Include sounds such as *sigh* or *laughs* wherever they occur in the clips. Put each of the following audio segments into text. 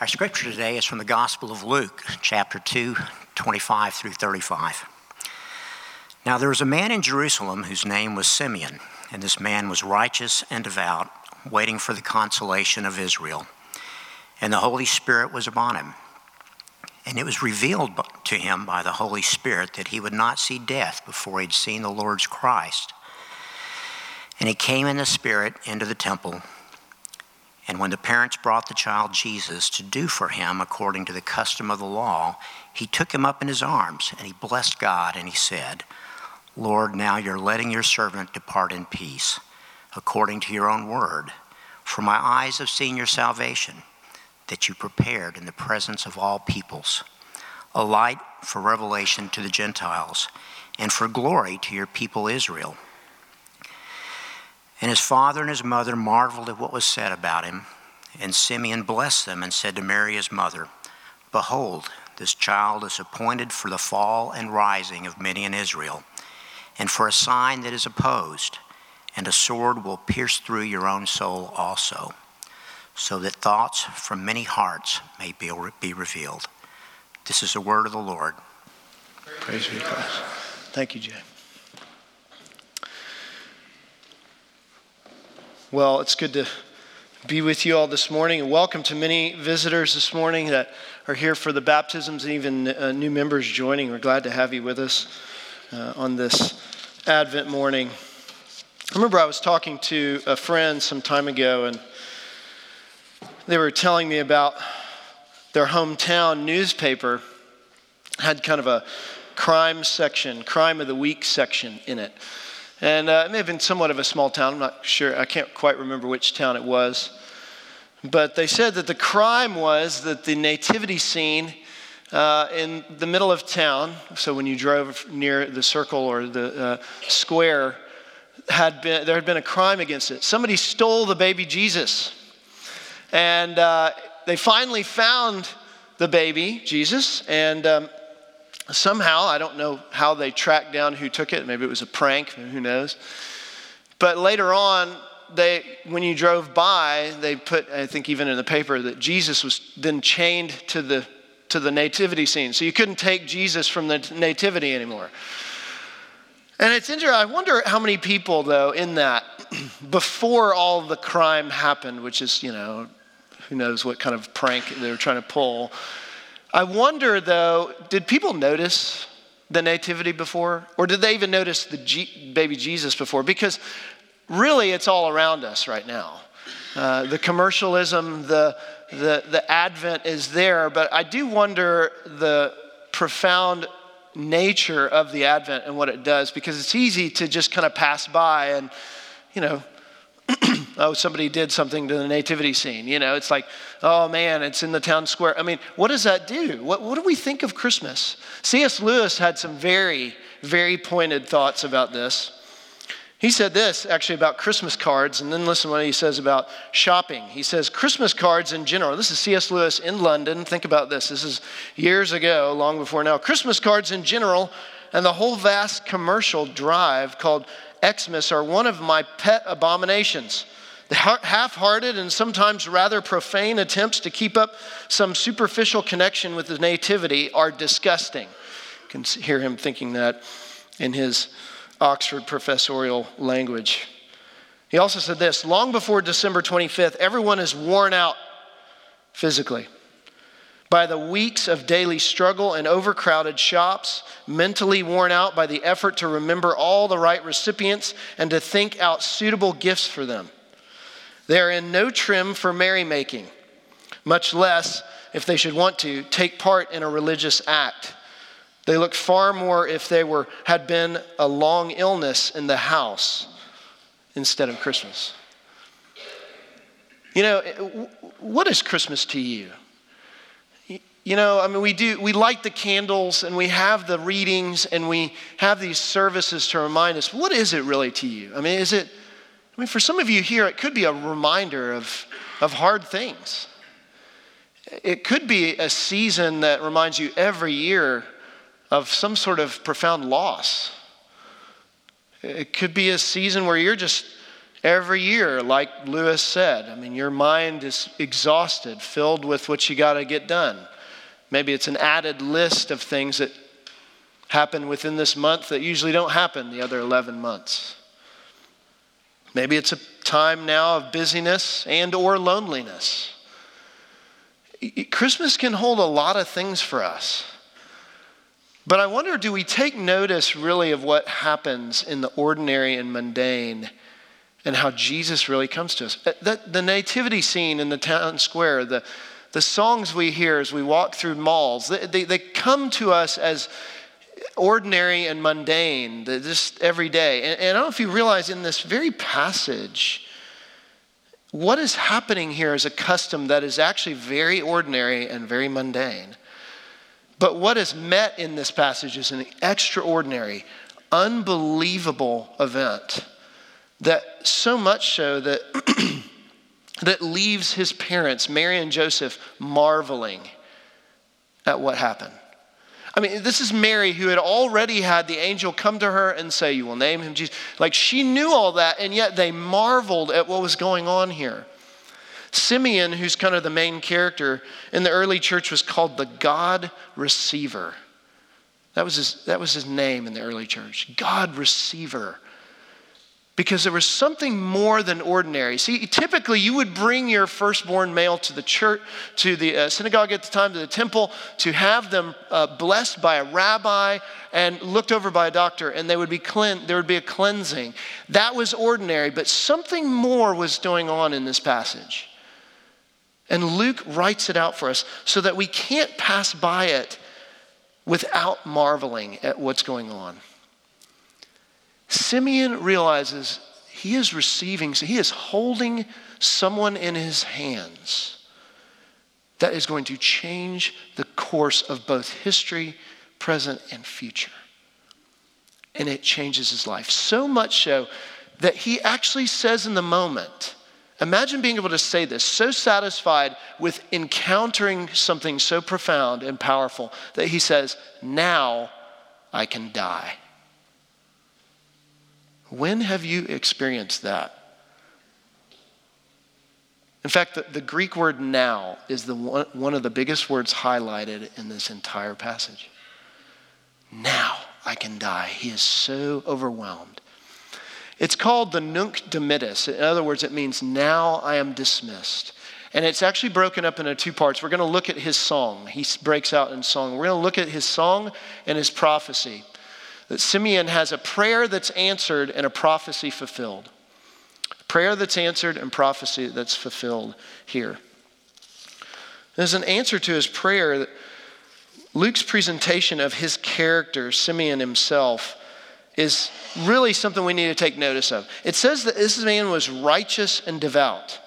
Our scripture today is from the Gospel of Luke, chapter 2, 25 through 35. Now there was a man in Jerusalem whose name was Simeon, and this man was righteous and devout, waiting for the consolation of Israel. And the Holy Spirit was upon him. And it was revealed to him by the Holy Spirit that he would not see death before he'd seen the Lord's Christ. And he came in the Spirit into the temple. And when the parents brought the child Jesus to do for him according to the custom of the law, he took him up in his arms and he blessed God and he said, Lord, now you're letting your servant depart in peace, according to your own word. For my eyes have seen your salvation, that you prepared in the presence of all peoples, a light for revelation to the Gentiles, and for glory to your people Israel. And his father and his mother marveled at what was said about him. And Simeon blessed them and said to Mary, his mother, Behold, this child is appointed for the fall and rising of many in Israel, and for a sign that is opposed, and a sword will pierce through your own soul also, so that thoughts from many hearts may be, be revealed. This is the word of the Lord. Praise be to God. Thank you, Jay. Well, it's good to be with you all this morning, and welcome to many visitors this morning that are here for the baptisms and even uh, new members joining. We're glad to have you with us uh, on this Advent morning. I remember I was talking to a friend some time ago, and they were telling me about their hometown newspaper had kind of a crime section, crime of the week section in it. And uh, it may have been somewhat of a small town. I'm not sure. I can't quite remember which town it was. But they said that the crime was that the nativity scene uh, in the middle of town, so when you drove near the circle or the uh, square, had been, there had been a crime against it. Somebody stole the baby Jesus. And uh, they finally found the baby, Jesus, and um, somehow, I don't know how they tracked down who took it. Maybe it was a prank, who knows. But later on, they, when you drove by, they put, I think even in the paper, that Jesus was then chained to the, to the nativity scene. So you couldn't take Jesus from the nativity anymore. And it's interesting, I wonder how many people, though, in that, *clears throat* before all the crime happened, which is, you know, who knows what kind of prank they were trying to pull, I wonder though, did people notice the nativity before? Or did they even notice the G- baby Jesus before? Because really it's all around us right now. Uh, the commercialism, the, the, the advent is there, but I do wonder the profound nature of the advent and what it does because it's easy to just kind of pass by and, you know, *clears throat* oh, somebody did something to the nativity scene. You know, it's like, oh man, it's in the town square. I mean, what does that do? What, what do we think of Christmas? C.S. Lewis had some very, very pointed thoughts about this. He said this actually about Christmas cards, and then listen what he says about shopping. He says, Christmas cards in general, this is C.S. Lewis in London. Think about this. This is years ago, long before now. Christmas cards in general, and the whole vast commercial drive called Xmas are one of my pet abominations. The half hearted and sometimes rather profane attempts to keep up some superficial connection with the Nativity are disgusting. You can hear him thinking that in his Oxford professorial language. He also said this long before December 25th, everyone is worn out physically by the weeks of daily struggle and overcrowded shops, mentally worn out by the effort to remember all the right recipients and to think out suitable gifts for them. They are in no trim for merrymaking, much less, if they should want to, take part in a religious act. They look far more if they were, had been a long illness in the house instead of Christmas. You know, what is Christmas to you? You know, I mean, we do, we light the candles and we have the readings and we have these services to remind us what is it really to you? I mean, is it, I mean, for some of you here, it could be a reminder of, of hard things. It could be a season that reminds you every year of some sort of profound loss. It could be a season where you're just Every year, like Lewis said, I mean, your mind is exhausted, filled with what you got to get done. Maybe it's an added list of things that happen within this month that usually don't happen the other 11 months. Maybe it's a time now of busyness and or loneliness. Christmas can hold a lot of things for us. But I wonder do we take notice really of what happens in the ordinary and mundane and how Jesus really comes to us? Uh, the, the nativity scene in the town square, the, the songs we hear as we walk through malls, they, they, they come to us as ordinary and mundane, just every day. And, and I don't know if you realize in this very passage, what is happening here is a custom that is actually very ordinary and very mundane. But what is met in this passage is an extraordinary, unbelievable event that so much so that *clears throat* that leaves his parents, Mary and Joseph, marveling at what happened. I mean, this is Mary who had already had the angel come to her and say, You will name him Jesus. Like she knew all that, and yet they marveled at what was going on here. Simeon, who's kind of the main character in the early church, was called the God receiver. That was his, that was his name in the early church God receiver because there was something more than ordinary. See, typically you would bring your firstborn male to the church, to the uh, synagogue at the time, to the temple, to have them uh, blessed by a rabbi and looked over by a doctor, and they would be clean, there would be a cleansing. That was ordinary, but something more was going on in this passage. And Luke writes it out for us so that we can't pass by it without marveling at what's going on. Simeon realizes he is receiving, he is holding someone in his hands that is going to change the course of both history, present, and future. And it changes his life. So much so that he actually says in the moment, Imagine being able to say this, so satisfied with encountering something so profound and powerful that he says, Now I can die. When have you experienced that? In fact, the, the Greek word now is the one, one of the biggest words highlighted in this entire passage. Now I can die. He is so overwhelmed. It's called the nunc dimittis. In other words, it means now I am dismissed. And it's actually broken up into two parts. We're going to look at his song. He breaks out in song. We're going to look at his song and his prophecy that Simeon has a prayer that's answered and a prophecy fulfilled. Prayer that's answered and prophecy that's fulfilled here. There's an answer to his prayer. Luke's presentation of his character, Simeon himself, is really something we need to take notice of. It says that this man was righteous and devout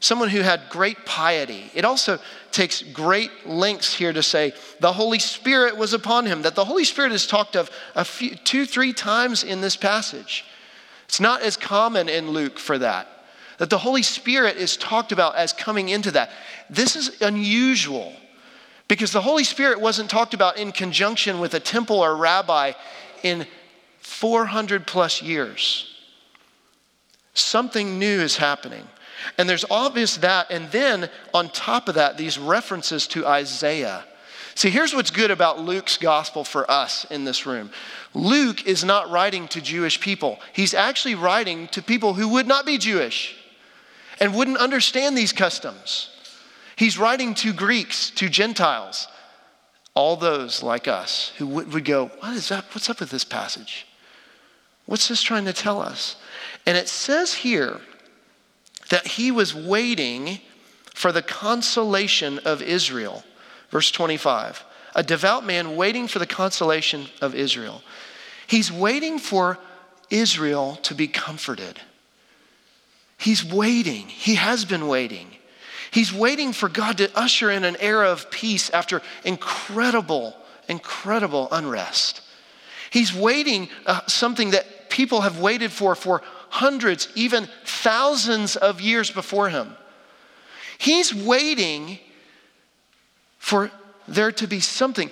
someone who had great piety. It also takes great lengths here to say the Holy Spirit was upon him, that the Holy Spirit is talked of a few, two, three times in this passage. It's not as common in Luke for that, that the Holy Spirit is talked about as coming into that. This is unusual because the Holy Spirit wasn't talked about in conjunction with a temple or rabbi in 400 plus years. Something new is happening. And there's obvious that. And then on top of that, these references to Isaiah. See, here's what's good about Luke's gospel for us in this room Luke is not writing to Jewish people, he's actually writing to people who would not be Jewish and wouldn't understand these customs. He's writing to Greeks, to Gentiles, all those like us who would, would go, What is that? What's up with this passage? What's this trying to tell us? And it says here that he was waiting for the consolation of Israel. Verse 25 a devout man waiting for the consolation of Israel. He's waiting for Israel to be comforted. He's waiting. He has been waiting. He's waiting for God to usher in an era of peace after incredible, incredible unrest. He's waiting uh, something that people have waited for for hundreds, even thousands of years before him. He's waiting for there to be something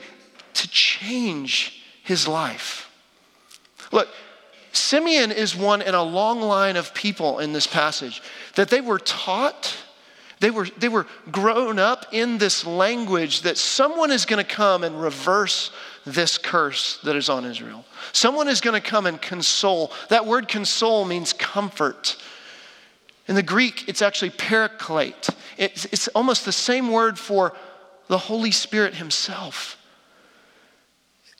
to change his life. Look, Simeon is one in a long line of people in this passage that they were taught, they were, they were grown up in this language that someone is going to come and reverse this curse that is on Israel. Someone is going to come and console. That word console means comfort. In the Greek, it's actually paraklete. It's, it's almost the same word for the Holy Spirit Himself.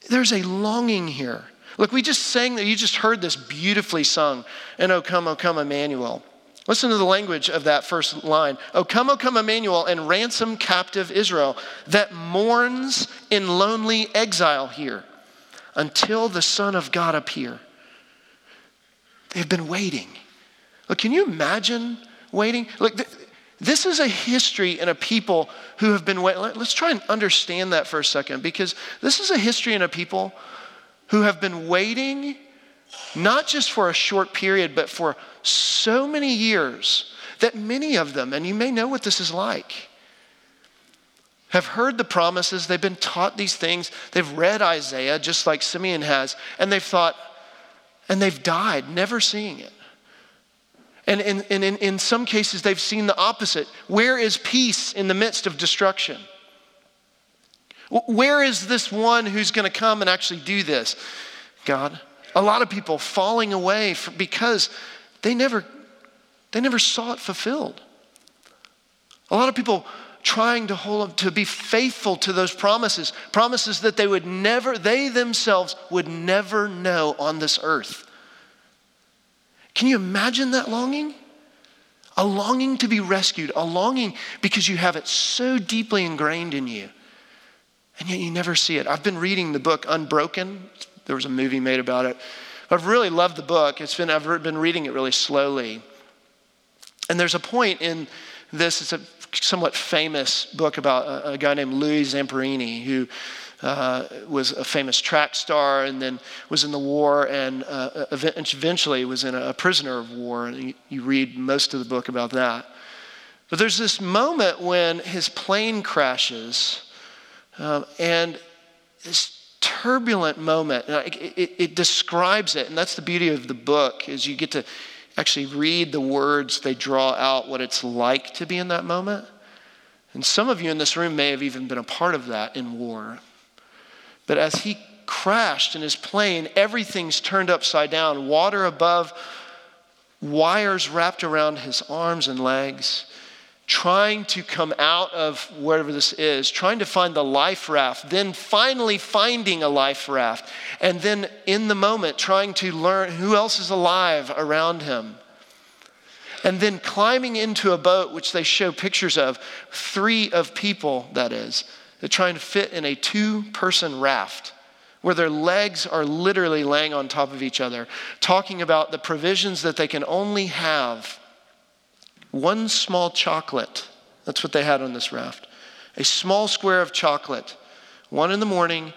There's a longing here Look, we just sang that, you just heard this beautifully sung, and O come, O come, Emmanuel. Listen to the language of that first line. O come, O come, Emmanuel, and ransom captive Israel that mourns in lonely exile here until the Son of God appear. They've been waiting. Look, can you imagine waiting? Look, th- this is a history and a people who have been waiting. Let's try and understand that for a second because this is a history and a people who have been waiting not just for a short period, but for so many years that many of them, and you may know what this is like, have heard the promises, they've been taught these things, they've read Isaiah just like Simeon has, and they've thought, and they've died never seeing it. And in, in, in some cases, they've seen the opposite. Where is peace in the midst of destruction? Where is this one who's going to come and actually do this? God. A lot of people falling away because they never, they never saw it fulfilled. A lot of people trying to hold to be faithful to those promises, promises that they would never, they themselves would never know on this earth. Can you imagine that longing? A longing to be rescued, a longing because you have it so deeply ingrained in you and yet you never see it. I've been reading the book Unbroken. There was a movie made about it. I've really loved the book. It's been, I've been reading it really slowly. And there's a point in this, it's a somewhat famous book about a, a guy named Louis Zamperini who uh, was a famous track star and then was in the war and uh, eventually was in a, a prisoner of war. And you, you read most of the book about that. But there's this moment when his plane crashes um, and turbulent moment, it, it, it describes it, and that's the beauty of the book, is you get to actually read the words, they draw out what it's like to be in that moment. And some of you in this room may have even been a part of that in war. But as he crashed in his plane, everything's turned upside down. Water above, wires wrapped around his arms and legs trying to come out of wherever this is, trying to find the life raft, then finally finding a life raft, and then in the moment trying to learn who else is alive around him. And then climbing into a boat, which they show pictures of, three of people, that is, they're trying to fit in a two person raft where their legs are literally laying on top of each other, talking about the provisions that they can only have one small chocolate. That's what they had on this raft. A small square of chocolate, one in the morning,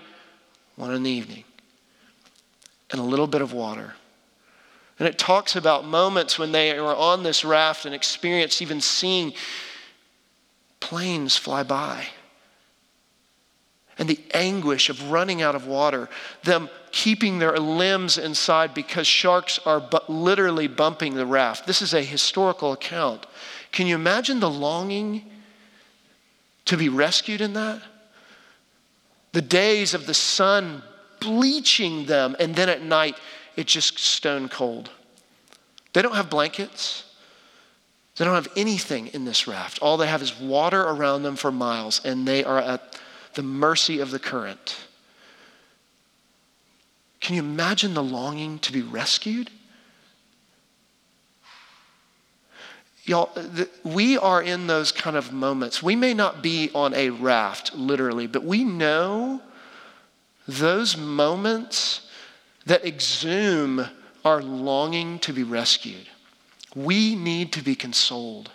one in the evening, and a little bit of water. And it talks about moments when they were on this raft and experienced even seeing planes fly by and the anguish of running out of water, them keeping their limbs inside because sharks are bu- literally bumping the raft. This is a historical account. Can you imagine the longing to be rescued in that? The days of the sun bleaching them, and then at night it's just stone cold. They don't have blankets. They don't have anything in this raft. All they have is water around them for miles, and they are at the mercy of the current. Can you imagine the longing to be rescued? Y'all, we are in those kind of moments. We may not be on a raft, literally, but we know those moments that exhume our longing to be rescued. We need to be consoled.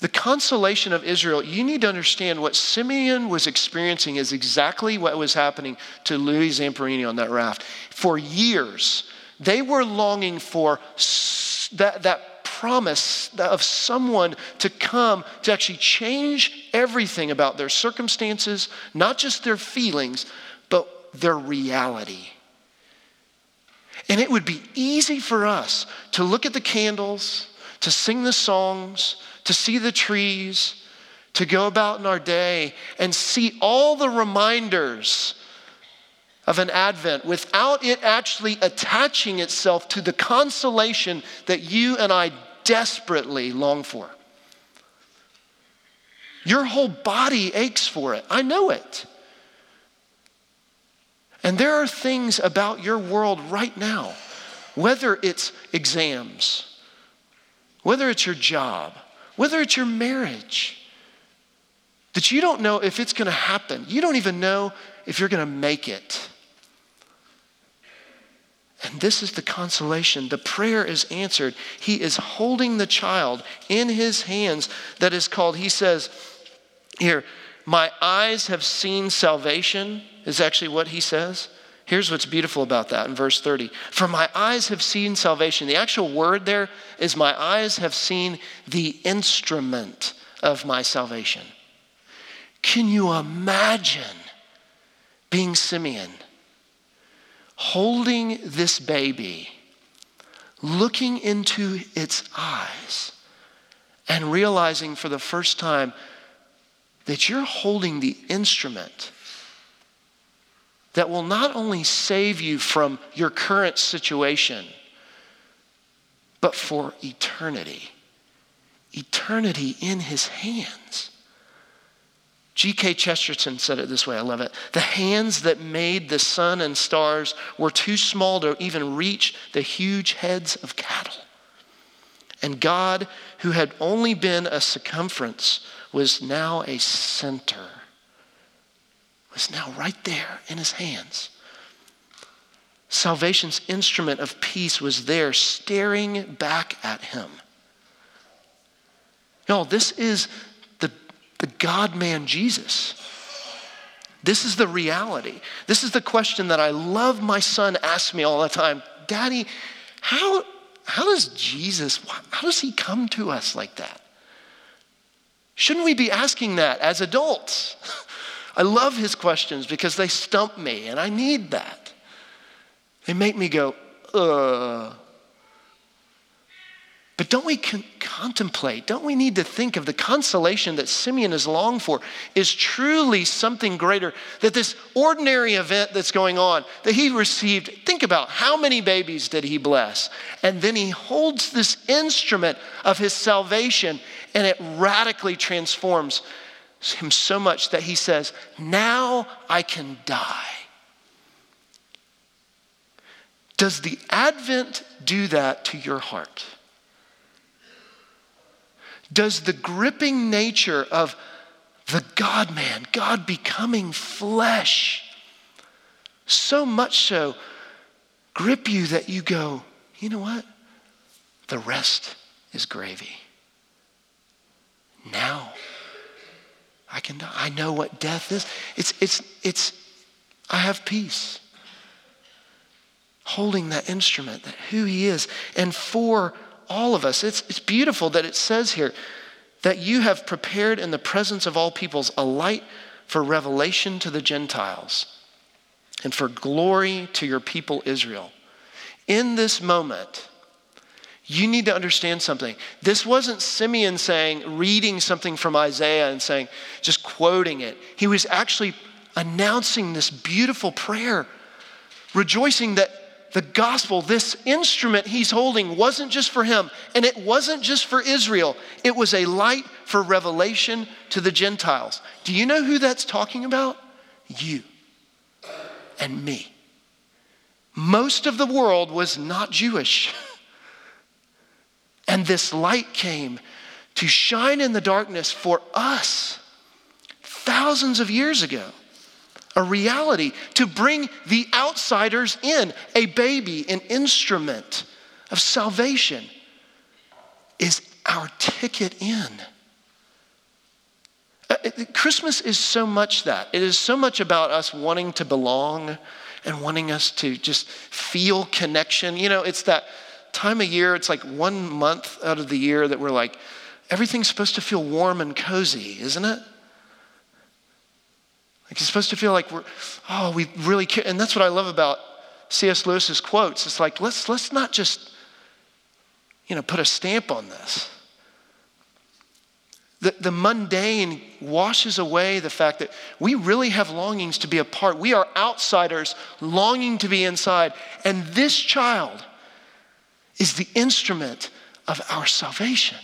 The consolation of Israel, you need to understand what Simeon was experiencing is exactly what was happening to Louis Zamperini on that raft. For years, they were longing for that, that promise of someone to come to actually change everything about their circumstances, not just their feelings, but their reality. And it would be easy for us to look at the candles, to sing the songs, to see the trees, to go about in our day and see all the reminders of an Advent without it actually attaching itself to the consolation that you and I desperately long for. Your whole body aches for it. I know it. And there are things about your world right now, whether it's exams, whether it's your job, whether it's your marriage, that you don't know if it's going to happen. You don't even know if you're going to make it. And this is the consolation. The prayer is answered. He is holding the child in his hands that is called, he says here, my eyes have seen salvation, is actually what he says. Here's what's beautiful about that in verse 30. For my eyes have seen salvation. The actual word there is my eyes have seen the instrument of my salvation. Can you imagine being Simeon, holding this baby, looking into its eyes, and realizing for the first time that you're holding the instrument that will not only save you from your current situation, but for eternity. Eternity in his hands. G.K. Chesterton said it this way, I love it. The hands that made the sun and stars were too small to even reach the huge heads of cattle. And God, who had only been a circumference, was now a center, was now right there in his hands. Salvation's instrument of peace was there, staring back at him. No, this is the, the God man Jesus. This is the reality. This is the question that I love my son asks me all the time Daddy, how, how does Jesus, how does he come to us like that? Shouldn't we be asking that as adults? *laughs* I love his questions because they stump me, and I need that. They make me go, uh. But don't we con- contemplate, don't we need to think of the consolation that Simeon is longed for is truly something greater? That this ordinary event that's going on, that he received, think about how many babies did he bless? And then he holds this instrument of his salvation and it radically transforms him so much that he says, Now I can die. Does the Advent do that to your heart? Does the gripping nature of the God man, God becoming flesh, so much so grip you that you go, you know what? The rest is gravy. Now I can I know what death is. It's it's it's I have peace. Holding that instrument, that who he is, and for all of us. It's, it's beautiful that it says here that you have prepared in the presence of all peoples a light for revelation to the Gentiles and for glory to your people Israel. In this moment, you need to understand something. This wasn't Simeon saying, reading something from Isaiah and saying, just quoting it. He was actually announcing this beautiful prayer, rejoicing that the gospel, this instrument he's holding, wasn't just for him, and it wasn't just for Israel. It was a light for revelation to the Gentiles. Do you know who that's talking about? You and me. Most of the world was not Jewish. *laughs* And this light came to shine in the darkness for us thousands of years ago a reality, to bring the outsiders in. A baby, an instrument of salvation, is our ticket in. Uh, Christmas is so much that. It is so much about us wanting to belong and wanting us to just feel connection. You know, it's that time of year, it's like one month out of the year that we're like, everything's supposed to feel warm and cozy, isn't it? Like you're supposed to feel like we're, oh, we really care. And that's what I love about C.S. Lewis's quotes. It's like, let's, let's not just, you know, put a stamp on this. The, the mundane washes away the fact that we really have longings to be apart. We are outsiders longing to be inside. And this child is the instrument of our salvation.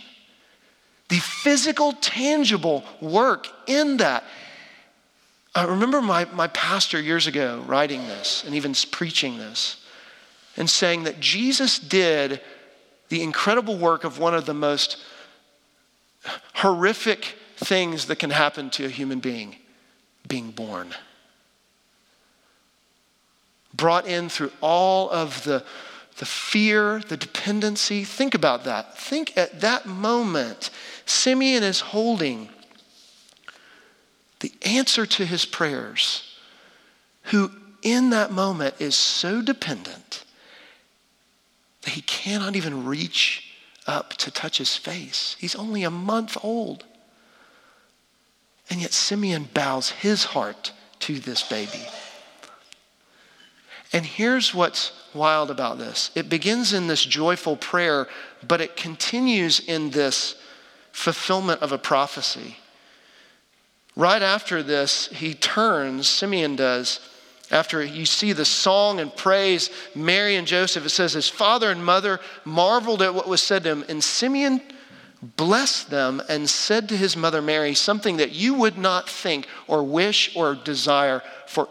The physical, tangible work in that. I remember my, my pastor years ago writing this and even preaching this and saying that Jesus did the incredible work of one of the most horrific things that can happen to a human being being born. Brought in through all of the, the fear, the dependency. Think about that. Think at that moment, Simeon is holding the answer to his prayers, who in that moment is so dependent that he cannot even reach up to touch his face. He's only a month old. And yet Simeon bows his heart to this baby. And here's what's wild about this it begins in this joyful prayer, but it continues in this fulfillment of a prophecy. Right after this, he turns, Simeon does, after you see the song and praise Mary and Joseph, it says, His father and mother marveled at what was said to him. And Simeon blessed them and said to his mother Mary something that you would not think or wish or desire for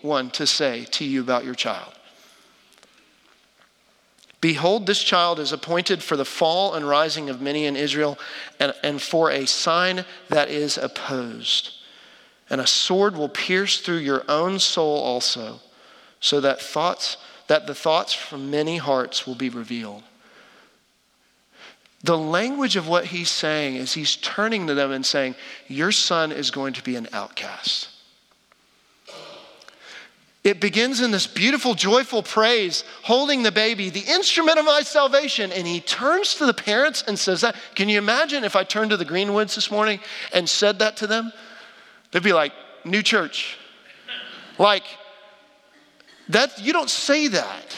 anyone to say to you about your child. Behold, this child is appointed for the fall and rising of many in Israel, and, and for a sign that is opposed and a sword will pierce through your own soul also, so that thoughts that the thoughts from many hearts will be revealed. The language of what he's saying is he's turning to them and saying, Your son is going to be an outcast. It begins in this beautiful, joyful praise, holding the baby, the instrument of my salvation. And he turns to the parents and says that. Can you imagine if I turned to the Greenwoods this morning and said that to them? They'd be like, new church. Like, that you don't say that.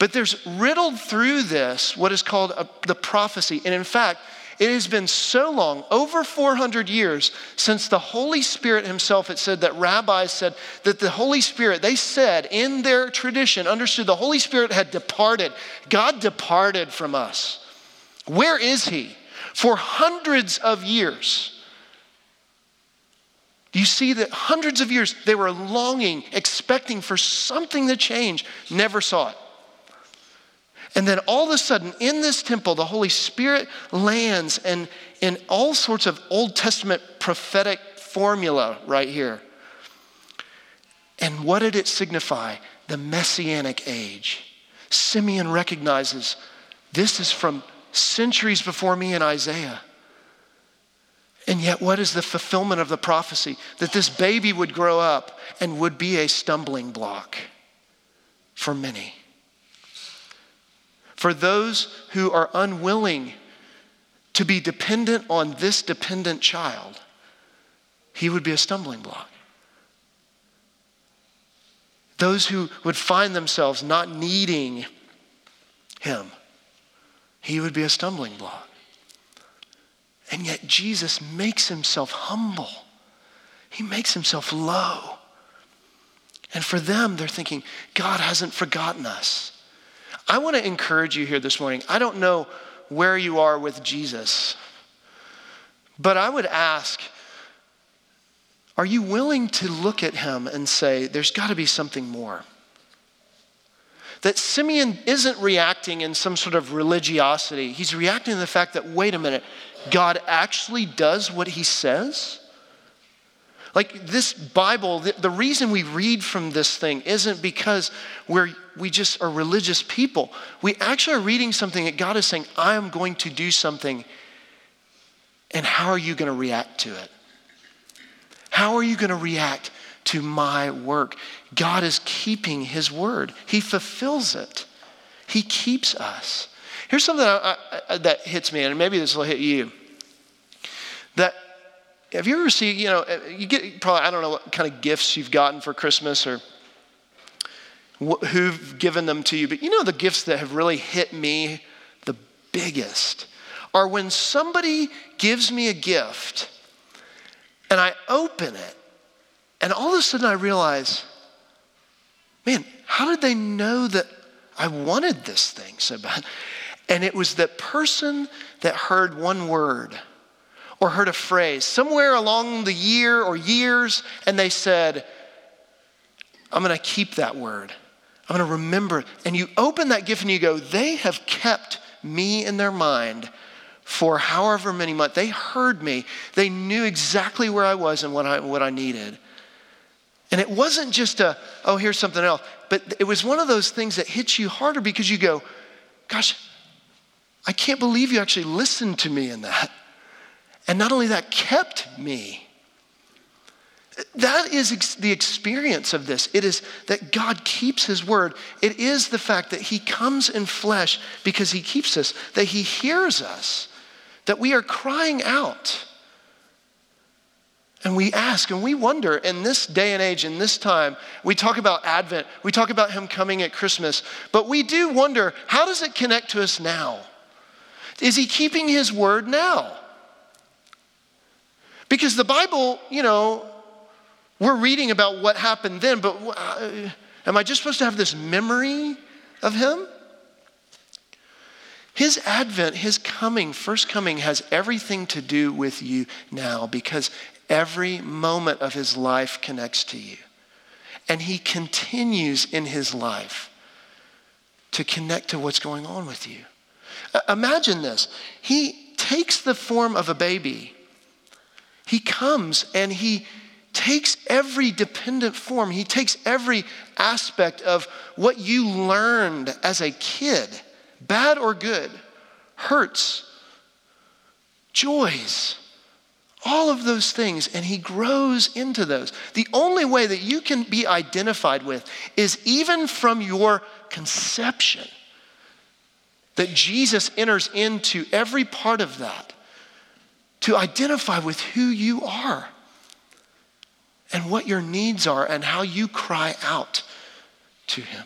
But there's riddled through this what is called a, the prophecy. And in fact, it has been so long, over 400 years, since the Holy Spirit Himself, it said that rabbis said that the Holy Spirit, they said in their tradition, understood the Holy Spirit had departed. God departed from us. Where is He? For hundreds of years. You see that hundreds of years they were longing, expecting for something to change, never saw it. And then all of a sudden, in this temple, the Holy Spirit lands and in all sorts of Old Testament prophetic formula right here. And what did it signify? The messianic age. Simeon recognizes this is from centuries before me in Isaiah. And yet, what is the fulfillment of the prophecy? That this baby would grow up and would be a stumbling block for many. For those who are unwilling to be dependent on this dependent child, he would be a stumbling block. Those who would find themselves not needing him, he would be a stumbling block. And yet Jesus makes himself humble. He makes himself low. And for them, they're thinking, God hasn't forgotten us. I want to encourage you here this morning. I don't know where you are with Jesus, but I would ask, are you willing to look at him and say, there's got to be something more? That Simeon isn't reacting in some sort of religiosity. He's reacting to the fact that, wait a minute, God actually does what he says? Like this Bible, the, the, reason we read from this thing isn't because we're, we just are religious people. We actually are reading something that God is saying, I am going to do something, and how are you going to react to it? How are you going to react to my work? God is keeping his word, he fulfills it, he keeps us. Here's something I, I, uh, uh, that hits me, and maybe this will hit you. That have you ever seen, you know, eh, you get probably, I don't know what kind of gifts you've gotten for Christmas or who've given them to you. But you know the gifts that have really hit me the biggest are when somebody gives me a gift and I open it, and all of a sudden I realize, man, how did they know that I wanted this thing so bad? And it was that person that heard one word or heard a phrase somewhere along the year or years, and they said, I'm going to keep that word. I'm going to remember. And you open that gift and you go, they have kept me in their mind for however many months. They heard me. They knew exactly where I was and what I, what I needed. And it wasn't just a, oh, here's something else, but it was one of those things that hits you harder because you go, gosh, I can't believe you actually listened to me in that. And not only that, kept me. That is ex- the experience of this. It is that God keeps His word. It is the fact that He comes in flesh because He keeps us, that He hears us that we are crying out. And we ask and we wonder in this day and age, in this time, we talk about Advent, we talk about Him coming at Christmas, but we do wonder how does it connect to us now? Is He keeping His word now? Because the Bible, you know, we're reading about what happened then, but uh, am I just supposed to have this memory of Him? His advent, his coming, first coming, has everything to do with you now because every moment of his life connects to you. And he continues in his life to connect to what's going on with you. Imagine this. He takes the form of a baby. He comes and he takes every dependent form. He takes every aspect of what you learned as a kid bad or good, hurts, joys, all of those things, and he grows into those. The only way that you can be identified with is even from your conception, that Jesus enters into every part of that to identify with who you are and what your needs are and how you cry out to him.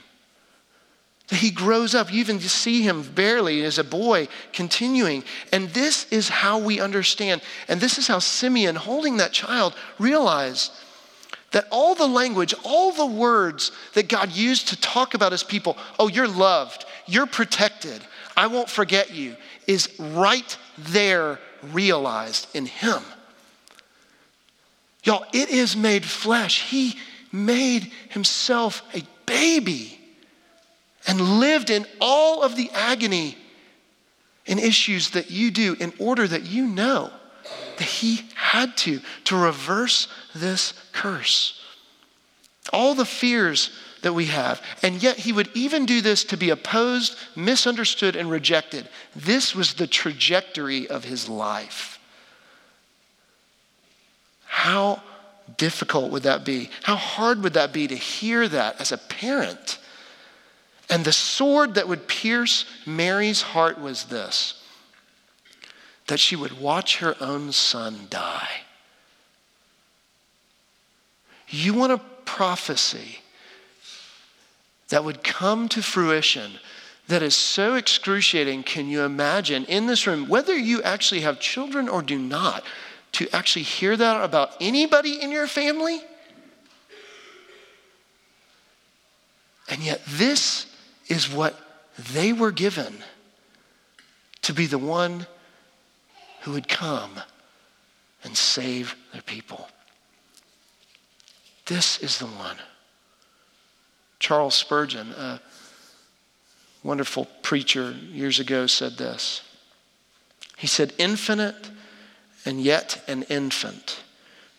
That He grows up. You even see him barely as a boy continuing. And this is how we understand. And this is how Simeon, holding that child, realized that all the language, all the words that God used to talk about his people oh, you're loved, you're protected, I won't forget you is right there realized in him. Y'all, it is made flesh. He made himself a baby and lived in all of the agony and issues that you do in order that you know that he had to to reverse this curse all the fears that we have. And yet he would even do this to be opposed misunderstood and rejected. This was the trajectory of his life. How difficult would that be? How hard would that be to hear that as a parent? And the sword that would pierce Mary's heart was this that she would watch her own son die. You want a prophecy that would come to fruition that is so excruciating. Can you imagine in this room, whether you actually have children or do not, to actually hear that about anybody in your family? And yet, this is what they were given to be the one who would come and save their people. This is the one. Charles Spurgeon, a wonderful preacher years ago, said this. He said, Infinite and yet an infant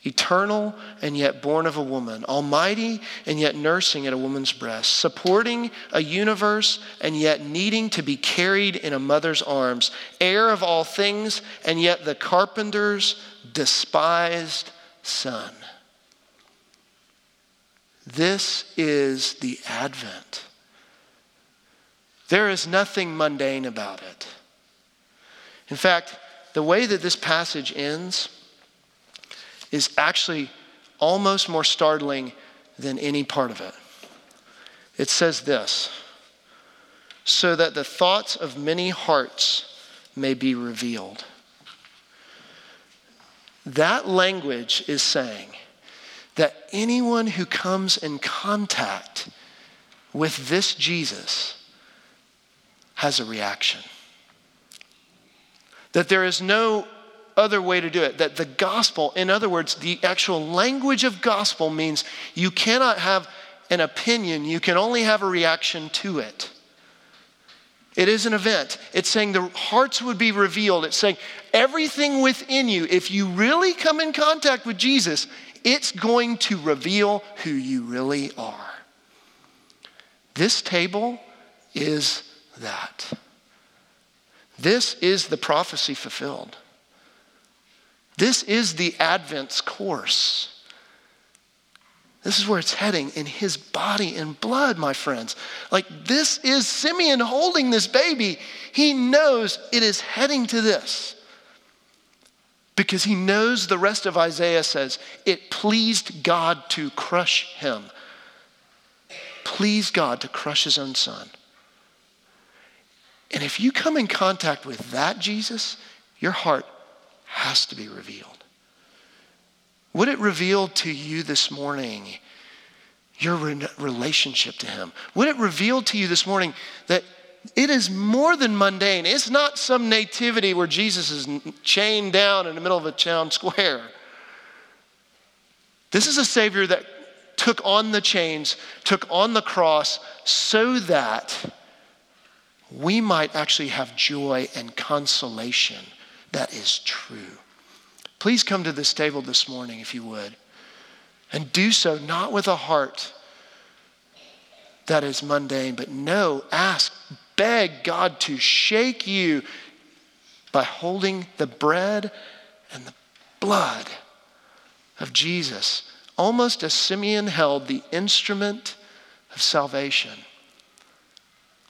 eternal and yet born of a woman, almighty and yet nursing at a woman's breast, supporting a universe and yet needing to be carried in a mother's arms, heir of all things and yet the carpenter's despised son. This is the Advent. There is nothing mundane about it. In fact, the way that this passage ends, is actually almost more startling than any part of it. It says this so that the thoughts of many hearts may be revealed. That language is saying that anyone who comes in contact with this Jesus has a reaction. That there is no other way to do it. That the gospel, in other words, the actual language of gospel means you cannot have an opinion, you can only have a reaction to it. It is an event. It's saying the hearts would be revealed. It's saying everything within you, if you really come in contact with Jesus, it's going to reveal who you really are. This table is that. This is the prophecy fulfilled. This is the Advent's course. This is where it's heading in his body and blood, my friends. Like, this is Simeon holding this baby. He knows it is heading to this because he knows the rest of Isaiah says it pleased God to crush him. Pleased God to crush his own son. And if you come in contact with that Jesus, your heart has to be revealed. Would it reveal to you this morning your relationship to Him? Would it reveal to you this morning that it is more than mundane? It's not some nativity where Jesus is chained down in the middle of a town square. This is a Savior that took on the chains, took on the cross, so that we might actually have joy and consolation that is true. Please come to this table this morning if you would. And do so not with a heart that is mundane, but no, ask, beg God to shake you by holding the bread and the blood of Jesus, almost as Simeon held the instrument of salvation.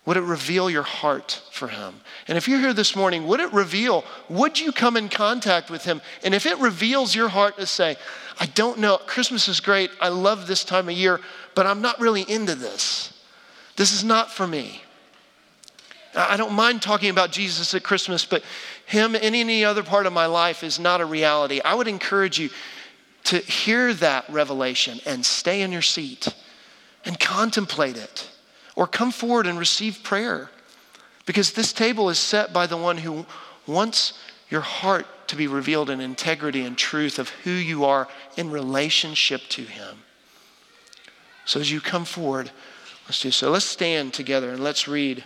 Would it reveal your heart for him? And if you're here this morning, would it reveal, would you come in contact with him? And if it reveals your heart to say, I don't know, Christmas is great, I love this time of year, but I'm not really into this. This is not for me. I don't mind talking about Jesus at Christmas, but him in any other part of my life is not a reality. I would encourage you to hear that revelation and stay in your seat and contemplate it or come forward and receive prayer. Because this table is set by the one who wants your heart to be revealed in integrity and truth of who you are in relationship to him. So as you come forward, let's do so. Let's stand together and let's read